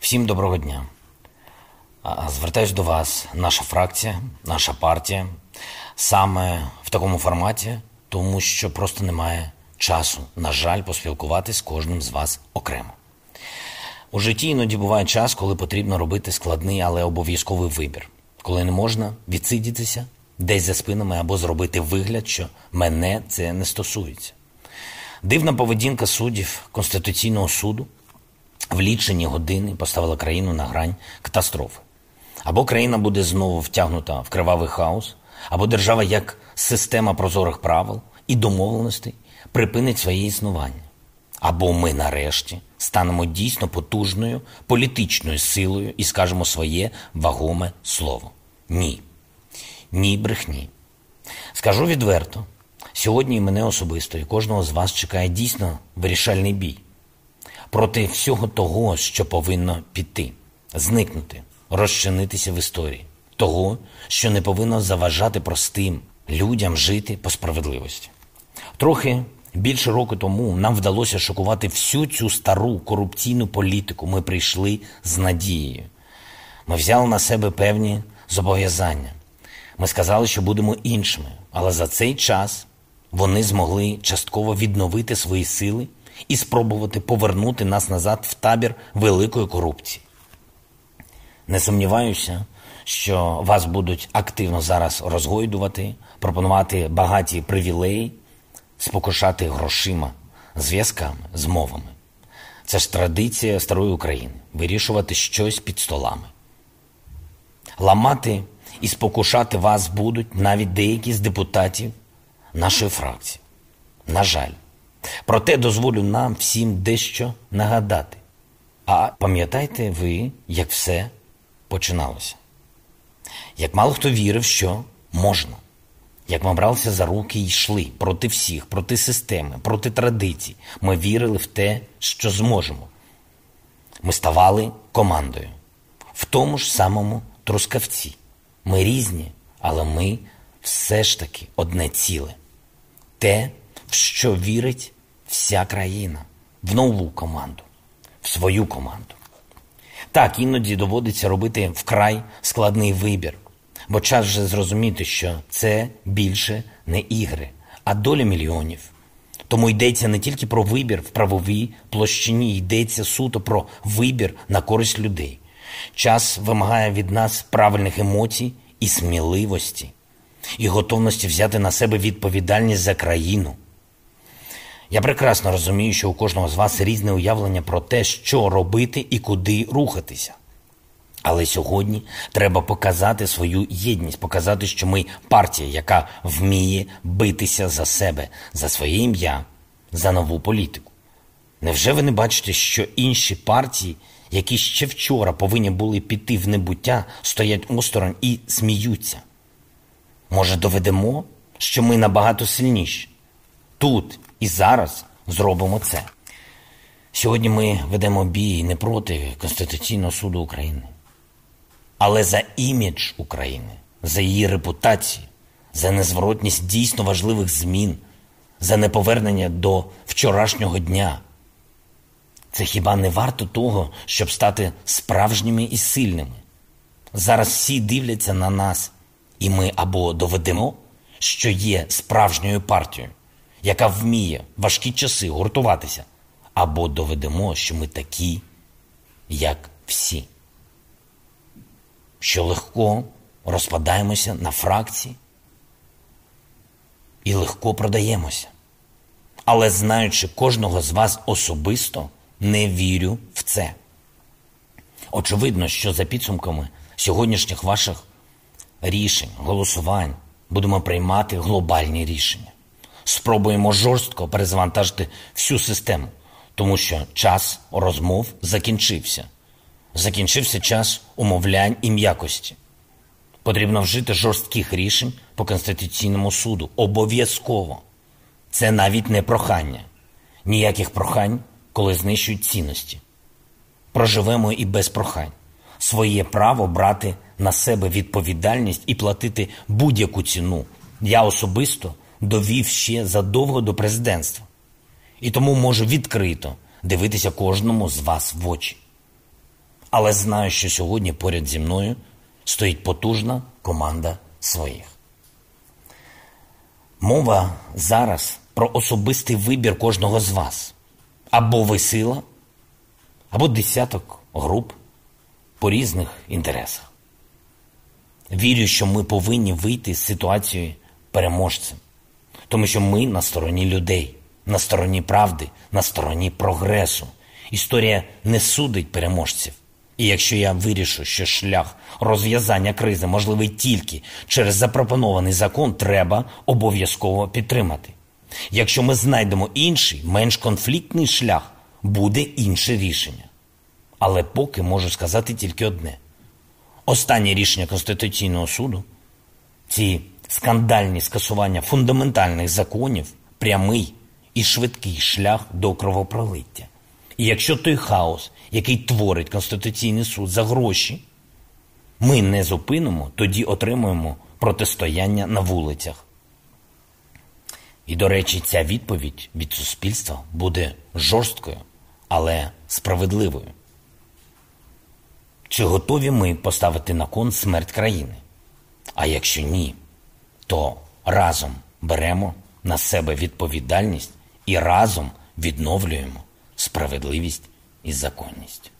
Всім доброго дня. Звертаюсь до вас, наша фракція, наша партія, саме в такому форматі, тому що просто немає часу, на жаль, поспілкуватись з кожним з вас окремо. У житті іноді буває час, коли потрібно робити складний, але обов'язковий вибір, коли не можна відсидітися десь за спинами або зробити вигляд, що мене це не стосується. Дивна поведінка суддів Конституційного суду в лічені години поставила країну на грань катастрофи. Або країна буде знову втягнута в кривавий хаос, або держава як система прозорих правил і домовленостей припинить своє існування. Або ми нарешті станемо дійсно потужною політичною силою і скажемо своє вагоме слово. Ні. Ні, брехні. Скажу відверто, сьогодні мене особисто і кожного з вас чекає дійсно вирішальний бій проти всього того, що повинно піти, зникнути, розчинитися в історії, того, що не повинно заважати простим людям жити по справедливості. Трохи більше року тому нам вдалося шокувати всю цю стару корупційну політику. Ми прийшли з надією. Ми взяли на себе певні зобов'язання. Ми сказали, що будемо іншими, але за цей час вони змогли частково відновити свої сили і спробувати повернути нас назад в табір великої корупції. Не сумніваюся, що вас будуть активно зараз розгойдувати, пропонувати багаті привілеї, спокушати грошима, зв'язками, змовами. Це ж традиція старої України вирішувати щось під столами. Ламати і спокушати вас будуть навіть деякі з депутатів нашої фракції. На жаль. Проте дозволю нам всім дещо нагадати. А пам'ятаєте ви, як все починалося? Як мало хто вірив, що можна, як ми бралися за руки і йшли проти всіх, проти системи, проти традицій, ми вірили в те, що зможемо. Ми ставали командою в тому ж самому трускавці. Ми різні, але ми все ж таки одне ціле. Те, в що вірить вся країна, в нову команду, в свою команду. Так, іноді доводиться робити вкрай складний вибір, бо час вже зрозуміти, що це більше не ігри, а доля мільйонів. Тому йдеться не тільки про вибір в правовій площині, йдеться суто про вибір на користь людей. Час вимагає від нас правильних емоцій і сміливості, і готовності взяти на себе відповідальність за країну. Я прекрасно розумію, що у кожного з вас різне уявлення про те, що робити і куди рухатися. Але сьогодні треба показати свою єдність, показати, що ми партія, яка вміє битися за себе, за своє ім'я, за нову політику. Невже ви не бачите, що інші партії, які ще вчора повинні були піти в небуття, стоять осторонь і сміються? Може, доведемо, що ми набагато сильніші тут і зараз зробимо це. Сьогодні ми ведемо бій не проти Конституційного суду України, але за імідж України, за її репутацію, за незворотність дійсно важливих змін, за неповернення до вчорашнього дня. Це хіба не варто того, щоб стати справжніми і сильними? Зараз всі дивляться на нас, і ми або доведемо, що є справжньою партією, яка вміє важкі часи гуртуватися, або доведемо, що ми такі, як всі, що легко розпадаємося на фракції і легко продаємося. Але знаючи кожного з вас особисто, не вірю в це. Очевидно, що за підсумками сьогоднішніх ваших рішень, голосувань будемо приймати глобальні рішення спробуємо жорстко перезавантажити всю систему, тому що час розмов закінчився. Закінчився час умовлянь і м'якості. Потрібно вжити жорстких рішень по Конституційному суду. Обов'язково. Це навіть не прохання. Ніяких прохань, коли знищують цінності. Проживемо і без прохань. Своє право брати на себе відповідальність і платити будь-яку ціну. Я особисто довів ще задовго до президентства. І тому можу відкрито дивитися кожному з вас в очі. Але знаю, що сьогодні поряд зі мною стоїть потужна команда своїх. Мова зараз про особистий вибір кожного з вас. Або ви сила, або десяток груп по різних інтересах. Вірю, що ми повинні вийти з ситуацією переможцем, тому що ми на стороні людей, на стороні правди, на стороні прогресу. Історія не судить переможців. І якщо я вирішу, що шлях розв'язання кризи можливий тільки через запропонований закон, треба обов'язково підтримати. Якщо ми знайдемо інший, менш конфліктний шлях, буде інше рішення. Але поки можу сказати тільки одне: останнє рішення Конституційного суду, ці скандальні скасування фундаментальних законів, прямий і швидкий шлях до кровопролиття. І якщо той хаос, який творить Конституційний суд за гроші, ми не зупинимо, тоді отримуємо протистояння на вулицях. І, до речі, ця відповідь від суспільства буде жорсткою, але справедливою. Чи готові ми поставити на кон смерть країни? А якщо ні, то разом беремо на себе відповідальність і разом відновлюємо справедливість і законність.